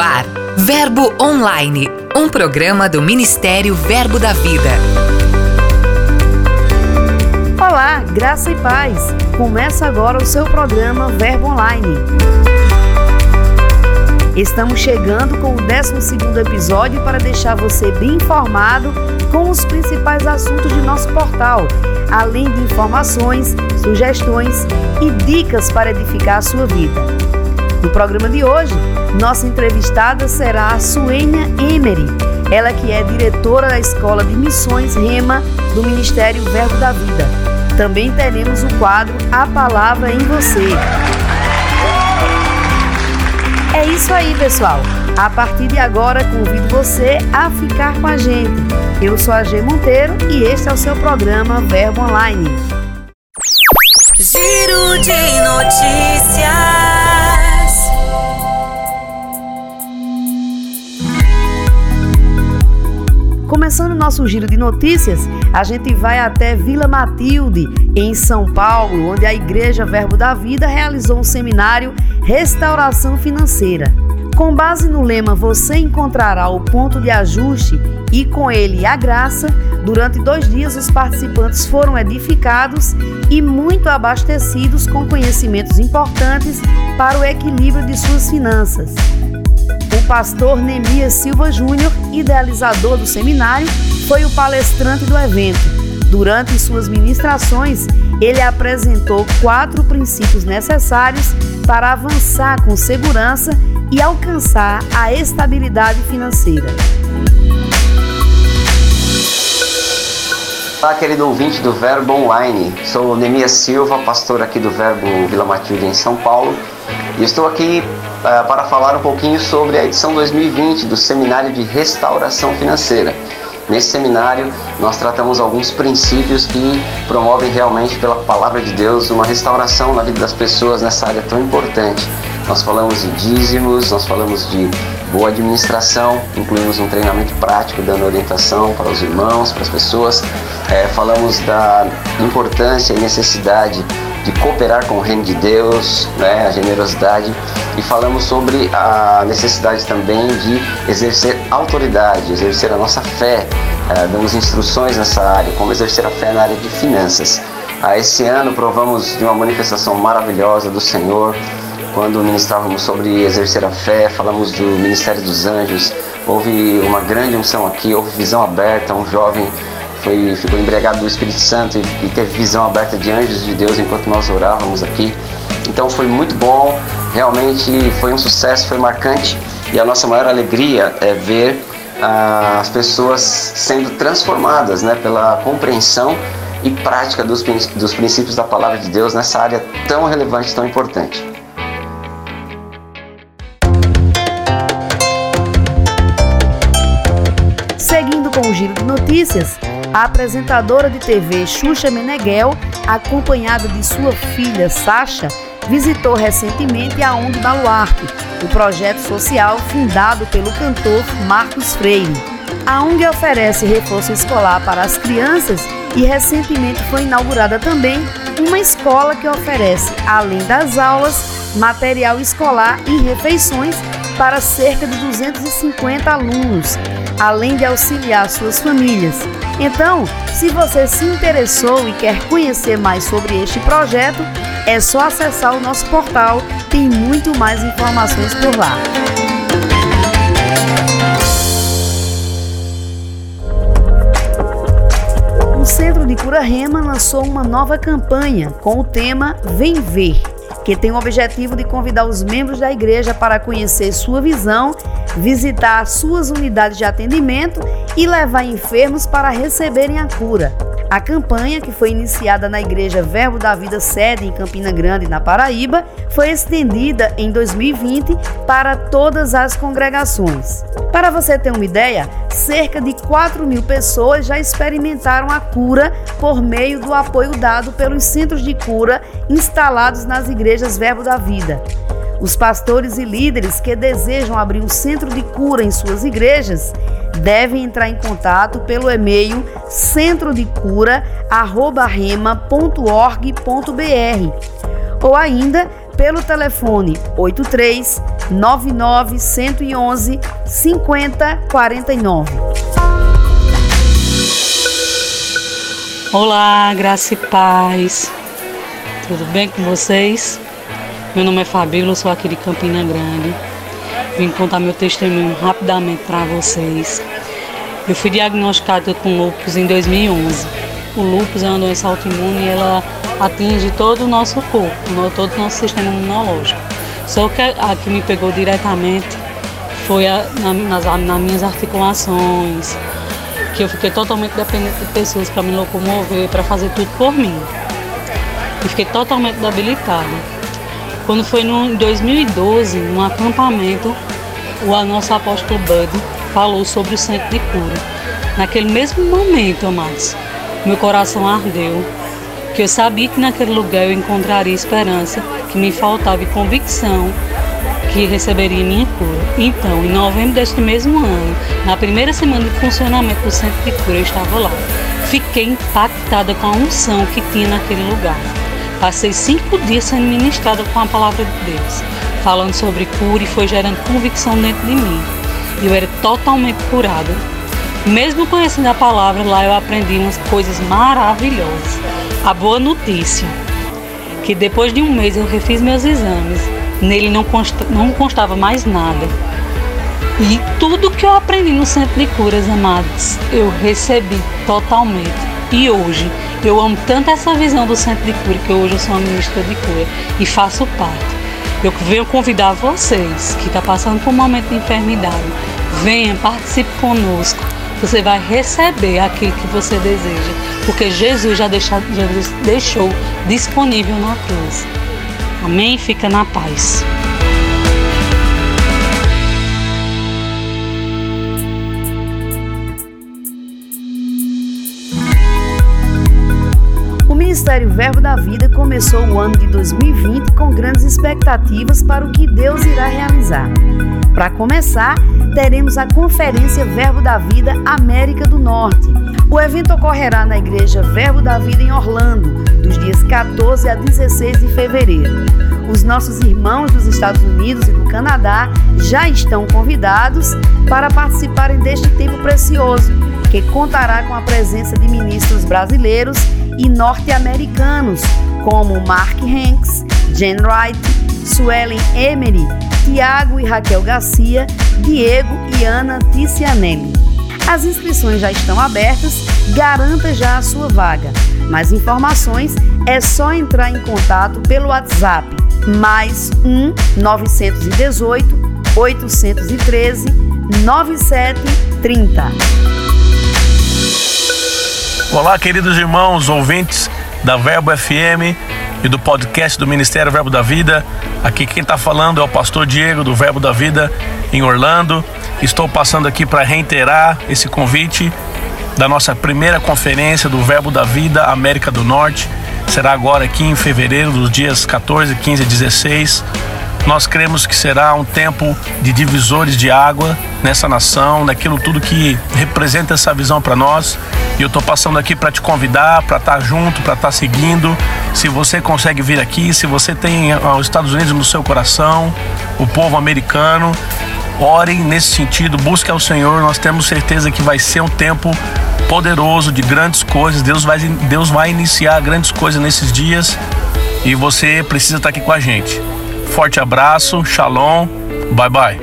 Ar, Verbo Online, um programa do Ministério Verbo da Vida. Olá, graça e paz. Começa agora o seu programa Verbo Online. Estamos chegando com o 12 episódio para deixar você bem informado com os principais assuntos de nosso portal, além de informações, sugestões e dicas para edificar a sua vida. No programa de hoje, nossa entrevistada será a Suênia Emery, ela que é diretora da Escola de Missões Rema do Ministério Verbo da Vida. Também teremos o quadro A Palavra em Você. É isso aí, pessoal. A partir de agora, convido você a ficar com a gente. Eu sou a G Monteiro e este é o seu programa Verbo Online. Giro de notícias. Começando nosso giro de notícias, a gente vai até Vila Matilde, em São Paulo, onde a Igreja Verbo da Vida realizou um seminário Restauração Financeira. Com base no lema Você encontrará o ponto de ajuste e com ele a graça, durante dois dias os participantes foram edificados e muito abastecidos com conhecimentos importantes para o equilíbrio de suas finanças. Pastor Nemias Silva Júnior, idealizador do seminário, foi o palestrante do evento. Durante suas ministrações, ele apresentou quatro princípios necessários para avançar com segurança e alcançar a estabilidade financeira. Olá, querido ouvinte do Verbo Online. Sou Nemias Silva, pastor aqui do Verbo Vila Matilde, em São Paulo. E estou aqui uh, para falar um pouquinho sobre a edição 2020 do Seminário de Restauração Financeira. Nesse seminário, nós tratamos alguns princípios que promovem realmente, pela palavra de Deus, uma restauração na vida das pessoas nessa área tão importante. Nós falamos de dízimos, nós falamos de boa administração, incluímos um treinamento prático dando orientação para os irmãos, para as pessoas. É, falamos da importância e necessidade de cooperar com o reino de Deus, né, a generosidade, e falamos sobre a necessidade também de exercer autoridade, exercer a nossa fé, é, damos instruções nessa área, como exercer a fé na área de finanças. Ah, esse ano provamos de uma manifestação maravilhosa do Senhor, quando ministrávamos sobre exercer a fé, falamos do Ministério dos Anjos, houve uma grande unção aqui, houve visão aberta, um jovem foi, ficou embriagado do Espírito Santo e, e teve visão aberta de anjos de Deus enquanto nós orávamos aqui. Então foi muito bom, realmente foi um sucesso, foi marcante e a nossa maior alegria é ver ah, as pessoas sendo transformadas né, pela compreensão e prática dos, dos princípios da palavra de Deus nessa área tão relevante, tão importante. Seguindo com o giro de notícias, a apresentadora de TV Xuxa Meneghel, acompanhada de sua filha Sasha, visitou recentemente a ONG Baluarte, o projeto social fundado pelo cantor Marcos Freire. A ONG oferece reforço escolar para as crianças e recentemente foi inaugurada também uma escola que oferece, além das aulas, material escolar e refeições para cerca de 250 alunos, além de auxiliar suas famílias. Então, se você se interessou e quer conhecer mais sobre este projeto, é só acessar o nosso portal, tem muito mais informações por lá. O Centro de Cura Rema lançou uma nova campanha com o tema Vem Ver que tem o objetivo de convidar os membros da igreja para conhecer sua visão, visitar suas unidades de atendimento e levar enfermos para receberem a cura. A campanha, que foi iniciada na Igreja Verbo da Vida Sede em Campina Grande, na Paraíba, foi estendida em 2020 para todas as congregações. Para você ter uma ideia, cerca de 4 mil pessoas já experimentaram a cura por meio do apoio dado pelos centros de cura instalados nas igrejas Verbo da Vida. Os pastores e líderes que desejam abrir um centro de cura em suas igrejas devem entrar em contato pelo e-mail centrodecura@rema.org.br ou ainda pelo telefone 83 99 111 5049. Olá, graça e paz. Tudo bem com vocês? Meu nome é Fabíola, sou aqui de Campina Grande. Vim contar meu testemunho rapidamente para vocês. Eu fui diagnosticada com lúpus em 2011. O lúpus é uma doença autoimune e ela atinge todo o nosso corpo, todo o nosso sistema imunológico. Só que a que me pegou diretamente foi a, na, nas, nas minhas articulações, que eu fiquei totalmente dependente de pessoas para me locomover, para fazer tudo por mim. E fiquei totalmente debilitada. Quando foi no, em 2012, num acampamento, o nosso apóstolo Bud falou sobre o centro de cura. Naquele mesmo momento, amados, meu coração ardeu, que eu sabia que naquele lugar eu encontraria esperança, que me faltava convicção que receberia minha cura. Então, em novembro deste mesmo ano, na primeira semana de funcionamento do centro de cura, eu estava lá. Fiquei impactada com a unção que tinha naquele lugar. Passei cinco dias sendo ministrada com a palavra de Deus, falando sobre cura e foi gerando convicção dentro de mim. Eu era totalmente curada. Mesmo conhecendo a palavra, lá eu aprendi umas coisas maravilhosas. A boa notícia, que depois de um mês eu refiz meus exames, nele não, consta, não constava mais nada. E tudo que eu aprendi no centro de curas, amados, eu recebi totalmente. E hoje eu amo tanto essa visão do centro de cura que hoje eu sou uma ministra de cura e faço parte. Eu venho convidar vocês que estão tá passando por um momento de enfermidade, venha, participe conosco. Você vai receber aquilo que você deseja, porque Jesus já, já deixou disponível na cruz. Amém? Fica na paz. Ministério Verbo da Vida começou o ano de 2020 com grandes expectativas para o que Deus irá realizar. Para começar, teremos a Conferência Verbo da Vida América do Norte. O evento ocorrerá na Igreja Verbo da Vida em Orlando, dos dias 14 a 16 de fevereiro. Os nossos irmãos dos Estados Unidos e do Canadá já estão convidados para participarem deste tempo precioso, que contará com a presença de ministros brasileiros e norte-americanos, como Mark Hanks, Jen Wright, Suelen Emery, Tiago e Raquel Garcia, Diego e Ana Ticianelli. As inscrições já estão abertas, garanta já a sua vaga. Mais informações é só entrar em contato pelo WhatsApp mais 1 918 813 9730. Olá, queridos irmãos, ouvintes da Verbo FM e do podcast do Ministério Verbo da Vida. Aqui quem está falando é o pastor Diego do Verbo da Vida em Orlando. Estou passando aqui para reiterar esse convite da nossa primeira conferência do Verbo da Vida América do Norte. Será agora aqui em fevereiro, dos dias 14, 15 e 16 nós cremos que será um tempo de divisores de água nessa nação, naquilo tudo que representa essa visão para nós. E eu estou passando aqui para te convidar, para estar tá junto, para estar tá seguindo. Se você consegue vir aqui, se você tem ah, os Estados Unidos no seu coração, o povo americano, orem nesse sentido, busque ao Senhor. Nós temos certeza que vai ser um tempo poderoso de grandes coisas. Deus vai, Deus vai iniciar grandes coisas nesses dias e você precisa estar tá aqui com a gente. Forte abraço, shalom, bye bye.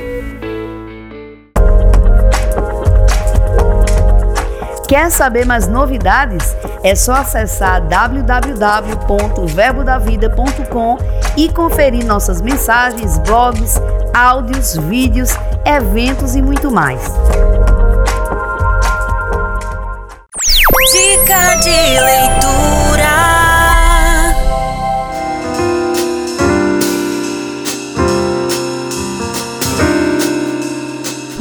Quer saber mais novidades? É só acessar www.verbodavida.com e conferir nossas mensagens, blogs, áudios, vídeos, eventos e muito mais. Dica de leitura.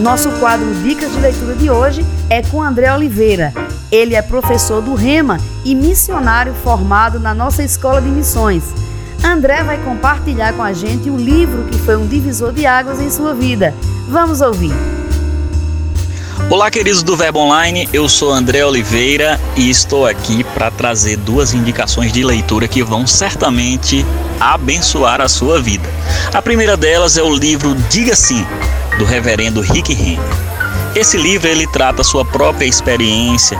Nosso quadro Dicas de Leitura de hoje é com André Oliveira. Ele é professor do Rema e missionário formado na nossa escola de missões. André vai compartilhar com a gente o livro que foi um divisor de águas em sua vida. Vamos ouvir. Olá, queridos do Verbo Online, eu sou André Oliveira e estou aqui para trazer duas indicações de leitura que vão certamente abençoar a sua vida. A primeira delas é o livro Diga Sim, do reverendo Rick Henry. Esse livro ele trata sua própria experiência,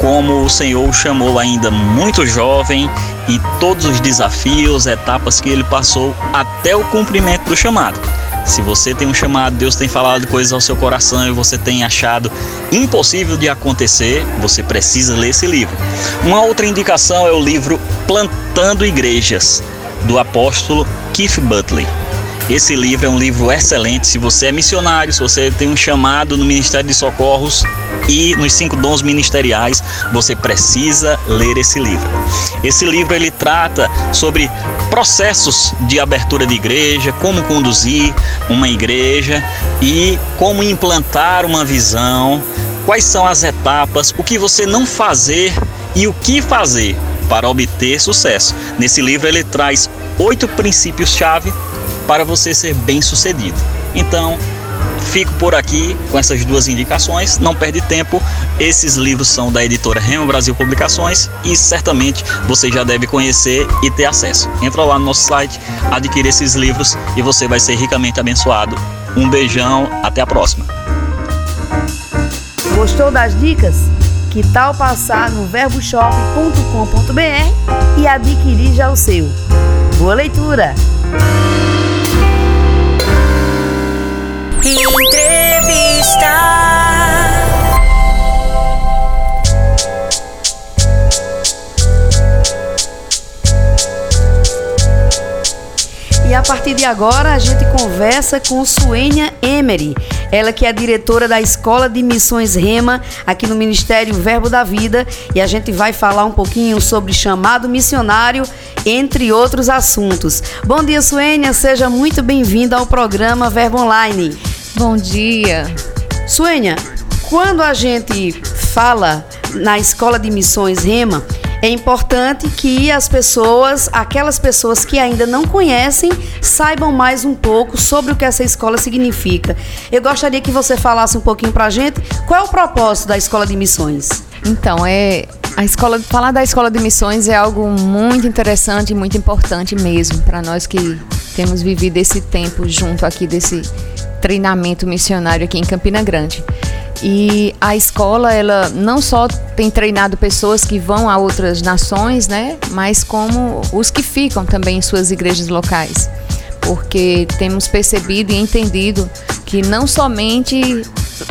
como o Senhor o chamou ainda muito jovem e todos os desafios, etapas que ele passou até o cumprimento do chamado. Se você tem um chamado, Deus tem falado coisas ao seu coração e você tem achado impossível de acontecer, você precisa ler esse livro. Uma outra indicação é o livro Plantando Igrejas, do apóstolo Keith Butley. Esse livro é um livro excelente. Se você é missionário, se você tem um chamado no Ministério de Socorros e nos cinco dons ministeriais, você precisa ler esse livro. Esse livro ele trata sobre processos de abertura de igreja, como conduzir uma igreja e como implantar uma visão, quais são as etapas, o que você não fazer e o que fazer para obter sucesso. Nesse livro ele traz oito princípios-chave para você ser bem sucedido. Então, fico por aqui com essas duas indicações. Não perde tempo. Esses livros são da editora Remo Brasil Publicações e certamente você já deve conhecer e ter acesso. Entra lá no nosso site, adquire esses livros e você vai ser ricamente abençoado. Um beijão, até a próxima. Gostou das dicas? Que tal passar no verboshop.com.br e adquirir já o seu? Boa leitura! Entrevista. E a partir de agora a gente conversa com Suênia Emery, ela que é diretora da Escola de Missões Rema aqui no Ministério Verbo da Vida, e a gente vai falar um pouquinho sobre chamado missionário, entre outros assuntos. Bom dia, Suênia, seja muito bem-vinda ao programa Verbo Online. Bom dia. Suênia, quando a gente fala na Escola de Missões Rema, é importante que as pessoas, aquelas pessoas que ainda não conhecem, saibam mais um pouco sobre o que essa escola significa. Eu gostaria que você falasse um pouquinho para a gente qual é o propósito da Escola de Missões. Então, é a escola, falar da escola de missões é algo muito interessante e muito importante mesmo para nós que temos vivido esse tempo junto aqui desse treinamento missionário aqui em Campina Grande. E a escola, ela não só tem treinado pessoas que vão a outras nações, né, mas como os que ficam também em suas igrejas locais. Porque temos percebido e entendido que não somente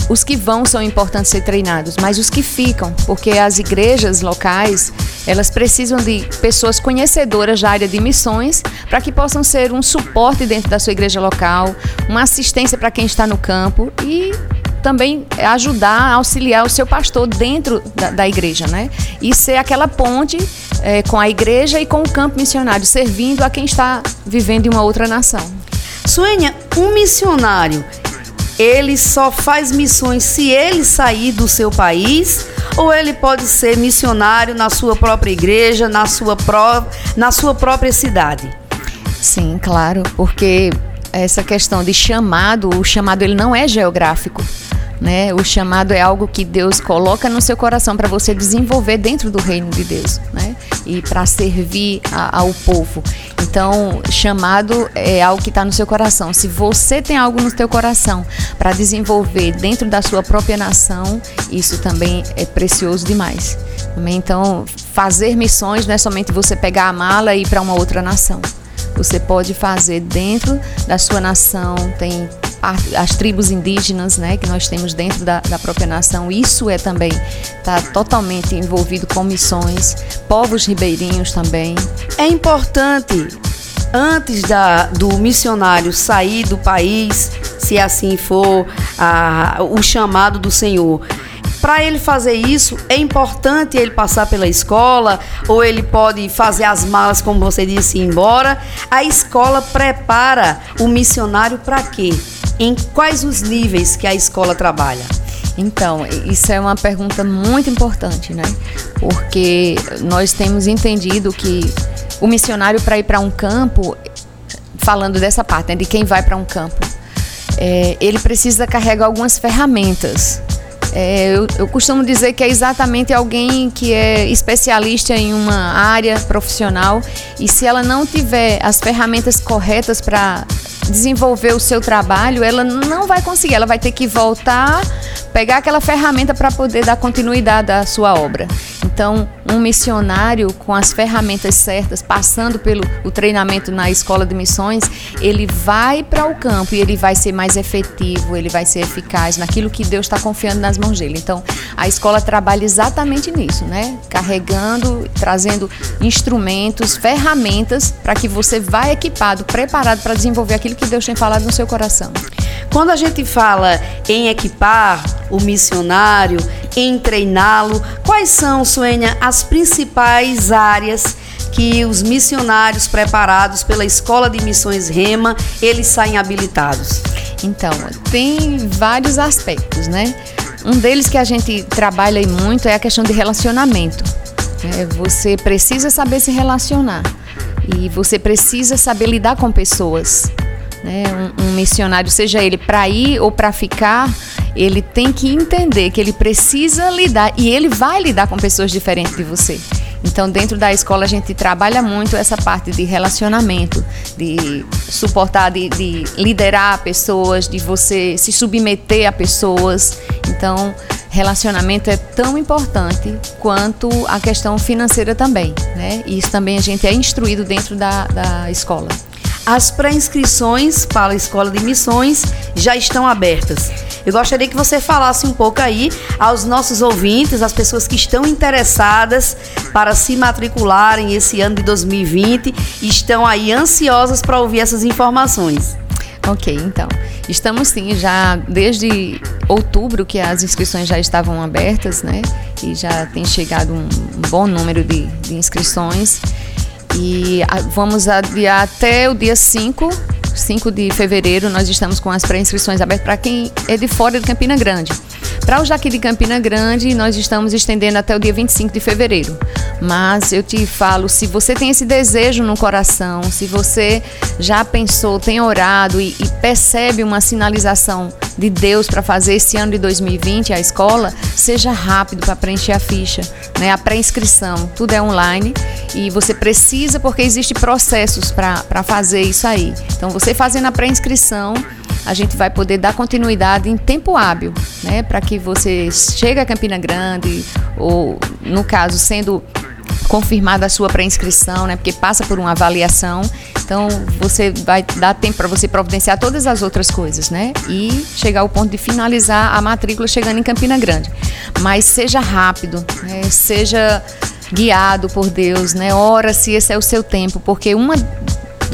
os que vão são importantes ser treinados, mas os que ficam, porque as igrejas locais, elas precisam de pessoas conhecedoras da área de missões para que possam ser um suporte dentro da sua igreja local, uma assistência para quem está no campo e também ajudar, auxiliar o seu pastor dentro da, da igreja, né? E ser aquela ponte é, com a igreja e com o campo missionário, servindo a quem está vivendo em uma outra nação. Suênia, um missionário, ele só faz missões se ele sair do seu país ou ele pode ser missionário na sua própria igreja, na sua, pró na sua própria cidade? Sim, claro, porque essa questão de chamado, o chamado ele não é geográfico. Né? O chamado é algo que Deus coloca no seu coração para você desenvolver dentro do reino de Deus, né? E para servir a, ao povo. Então, chamado é algo que está no seu coração. Se você tem algo no seu coração para desenvolver dentro da sua própria nação, isso também é precioso demais. Então, fazer missões não é somente você pegar a mala e ir para uma outra nação. Você pode fazer dentro da sua nação, tem as tribos indígenas, né, que nós temos dentro da, da própria nação, isso é também está totalmente envolvido com missões, povos ribeirinhos também. É importante antes da, do missionário sair do país, se assim for a, o chamado do Senhor, para ele fazer isso, é importante ele passar pela escola, ou ele pode fazer as malas, como você disse, ir embora. A escola prepara o missionário para quê? Em quais os níveis que a escola trabalha? Então, isso é uma pergunta muito importante, né? Porque nós temos entendido que o missionário para ir para um campo, falando dessa parte, né, de quem vai para um campo, é, ele precisa carregar algumas ferramentas É, eu, eu, costumo dizer que é exatamente alguém que é especialista em uma área profissional e se ela não tiver as ferramentas corretas para desenvolver o seu trabalho, ela não vai conseguir, ela vai ter que voltar, pegar aquela ferramenta para poder dar continuidade à sua obra. Então, um missionário com as ferramentas certas, passando pelo o treinamento na escola de missões, ele vai para o campo e ele vai ser mais efetivo, ele vai ser eficaz naquilo que Deus está confiando nas mãos dele. Então, a escola trabalha exatamente nisso, né? Carregando, trazendo instrumentos, ferramentas para que você vá equipado, preparado para desenvolver aquilo que Deus tem falado no seu coração. Quando a gente fala em equipar o missionário, em treiná-lo, quais são, Suênia, as principais áreas que os missionários preparados pela Escola de Missões Rema, eles saem habilitados? Então, tem vários aspectos, né? Um deles que a gente trabalha muito é a questão de relacionamento. É, você precisa saber se relacionar e você precisa saber lidar com pessoas. Né? Um, um missionário, seja ele para ir ou para ficar, ele tem que entender que ele precisa lidar e ele vai lidar com pessoas diferentes de você. Então, dentro da escola, a gente trabalha muito essa parte de relacionamento, de suportar, de, de, liderar pessoas, de você se submeter a pessoas. Então, relacionamento é tão importante quanto a questão financeira também, né? E isso também a gente é instruído dentro da, da escola. As pré-inscrições para a Escola de Missões já estão abertas. Eu gostaria que você falasse um pouco aí aos nossos ouvintes, às pessoas que estão interessadas para se matricularem esse ano de 2020 e estão aí ansiosas para ouvir essas informações. Ok, então. Estamos sim, já desde outubro que as inscrições já estavam abertas, né? E já tem chegado um, bom número de, de inscrições. E vamos adiar até o dia 5, 5 de fevereiro, nós estamos com as pré-inscrições abertas para quem é de fora de Campina Grande. Para os daqui de Campina Grande, nós estamos estendendo até o dia 25 de fevereiro. Mas eu te falo, se você tem esse desejo no coração, se você já pensou, tem orado e, e percebe uma sinalização de Deus para fazer esse ano de 2020 a escola, seja rápido para preencher a ficha, né? A pré-inscrição, tudo é online e você precisa porque existe processos para fazer isso aí. Então você fazendo a pré-inscrição, a gente vai poder dar continuidade em tempo hábil, né? Para que você chegue a Campina Grande ou no caso sendo confirmada a sua pré-inscrição, né? Porque passa por uma avaliação. Então, você vai dar tempo para você providenciar todas as outras coisas, né? E chegar ao ponto de finalizar a matrícula chegando em Campina Grande. Mas seja rápido, né? seja guiado por Deus, né? Ora se esse é o seu tempo, porque uma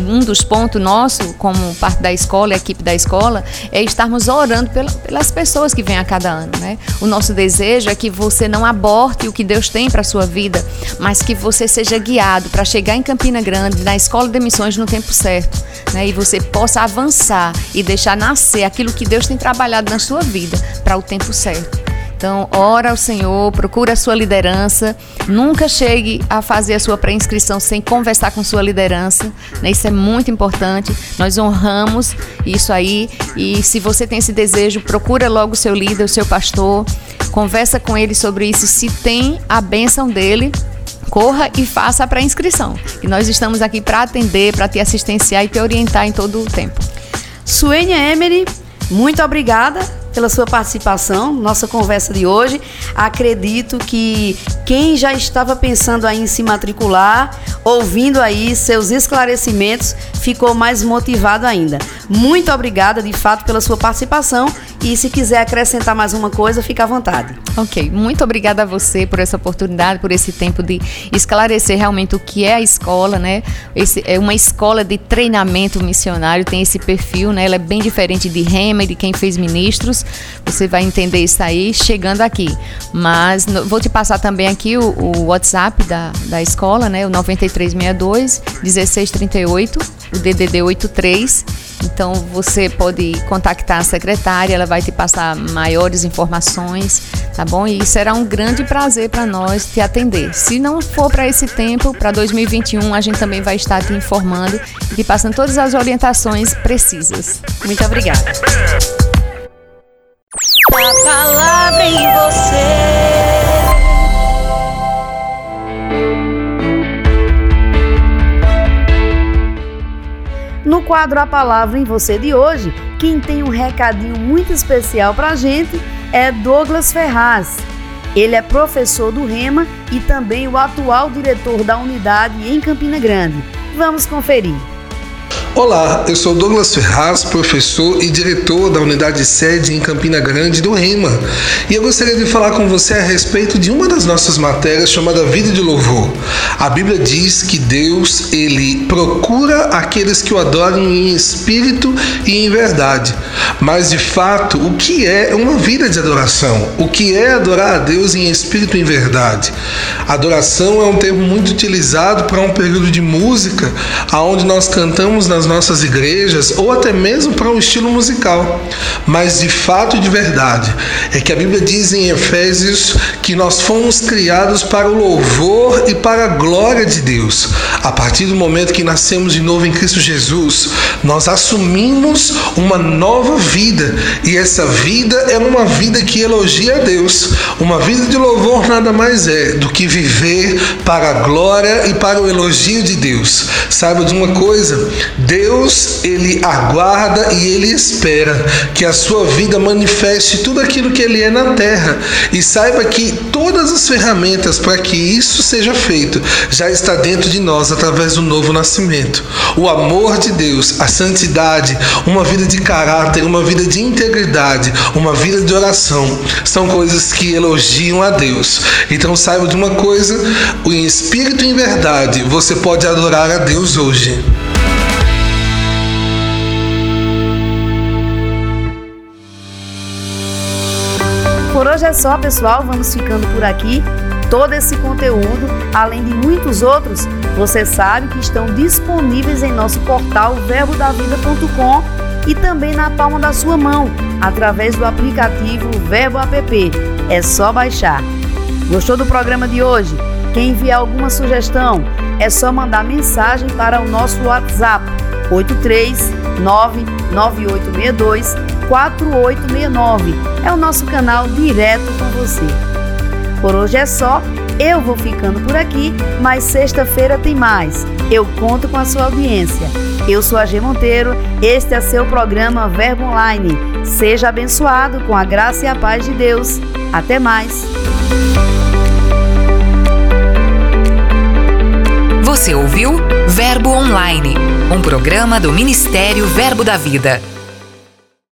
um dos pontos nosso, como parte da escola, a equipe da escola, é estarmos orando pela, pelas pessoas que vêm a cada ano, né? O nosso desejo é que você não aborte o que Deus tem para sua vida, mas que você seja guiado para chegar em Campina Grande, na escola de missões no tempo certo, né? E você possa avançar e deixar nascer aquilo que Deus tem trabalhado na sua vida para o tempo certo. Então, ora ao Senhor, procura a sua liderança. Nunca chegue a fazer a sua pré-inscrição sem conversar com sua liderança. Né? Isso é muito importante. Nós honramos isso aí. E se você tem esse desejo, procura logo o seu líder, o seu pastor. Conversa com ele sobre isso. Se tem a bênção dele, corra e faça a pré-inscrição. E nós estamos aqui para atender, para te assistenciar e te orientar em todo o tempo. Suênia Emery, muito obrigada pela sua participação, nossa conversa de hoje. Acredito que quem já estava pensando aí em se matricular, ouvindo aí seus esclarecimentos, ficou mais motivado ainda. Muito obrigada, de fato, pela sua participação e se quiser acrescentar mais uma coisa, fica à vontade. Ok, muito obrigada a você por essa oportunidade, por esse tempo de esclarecer realmente o que é a escola, né? Esse é uma escola de treinamento missionário, tem esse perfil, né? Ela é bem diferente de Rema e de quem fez ministros. Você vai entender isso aí chegando aqui. Mas no, vou te passar também aqui o, o, WhatsApp da, da escola, né? O 9362 1638, o DDD 83. Então você pode contactar a secretária, ela vai te passar maiores informações, tá bom? E será um grande prazer para nós te atender. Se não for para esse tempo, para 2021, a gente também vai estar te informando e te passando todas as orientações precisas. Muito obrigada. Palavra em você. No quadro A Palavra em Você de hoje, quem tem um recadinho muito especial para a gente é Douglas Ferraz. Ele é professor do REMA e também o atual diretor da unidade em Campina Grande. Vamos conferir. Olá, eu sou Douglas Ferraz, professor e diretor da unidade sede em Campina Grande do REMA, e eu gostaria de falar com você a respeito de uma das nossas matérias chamada Vida de Louvor. A Bíblia diz que Deus, ele procura aqueles que o adoram em espírito e em verdade. Mas de fato, o que é uma vida de adoração? O que é adorar a Deus em espírito e em verdade? Adoração é um termo muito utilizado para um período de música, aonde nós cantamos nas nossas igrejas ou até mesmo para um estilo musical. Mas de fato e de verdade é que a Bíblia diz em Efésios que nós fomos criados para o louvor e para a glória de Deus. A partir do momento que nascemos de novo em Cristo Jesus, nós assumimos uma nova vida e essa vida é uma vida que elogia a Deus. Uma vida de louvor nada mais é do que viver para a glória e para o elogio de Deus. Saiba de uma coisa, Deus, ele aguarda e ele espera que a sua vida manifeste tudo aquilo que ele é na terra. E saiba que todas as ferramentas para que isso seja feito já está dentro de nós através do novo nascimento. O amor de Deus, a santidade, uma vida de caráter, uma vida de integridade, uma vida de oração, são coisas que elogiam a Deus. Então saiba de uma coisa, em espírito em verdade, você pode adorar a Deus hoje. Só, pessoal. Vamos ficando por aqui. Todo esse conteúdo, além de muitos outros, você sabe que estão disponíveis em nosso portal verbodavida.com e também na palma da sua mão, através do aplicativo Verbo App. É só baixar. Gostou do programa de hoje? Quem enviar alguma sugestão, é só mandar mensagem para o nosso WhatsApp 8399862 4869. É o nosso canal direto com você. Por hoje é só. Eu vou ficando por aqui, mas sexta-feira tem mais. Eu conto com a sua audiência. Eu sou a G Monteiro, este é seu programa Verbo Online. Seja abençoado com a graça e a paz de Deus. Até mais. Você ouviu Verbo Online, um programa do Ministério Verbo da Vida.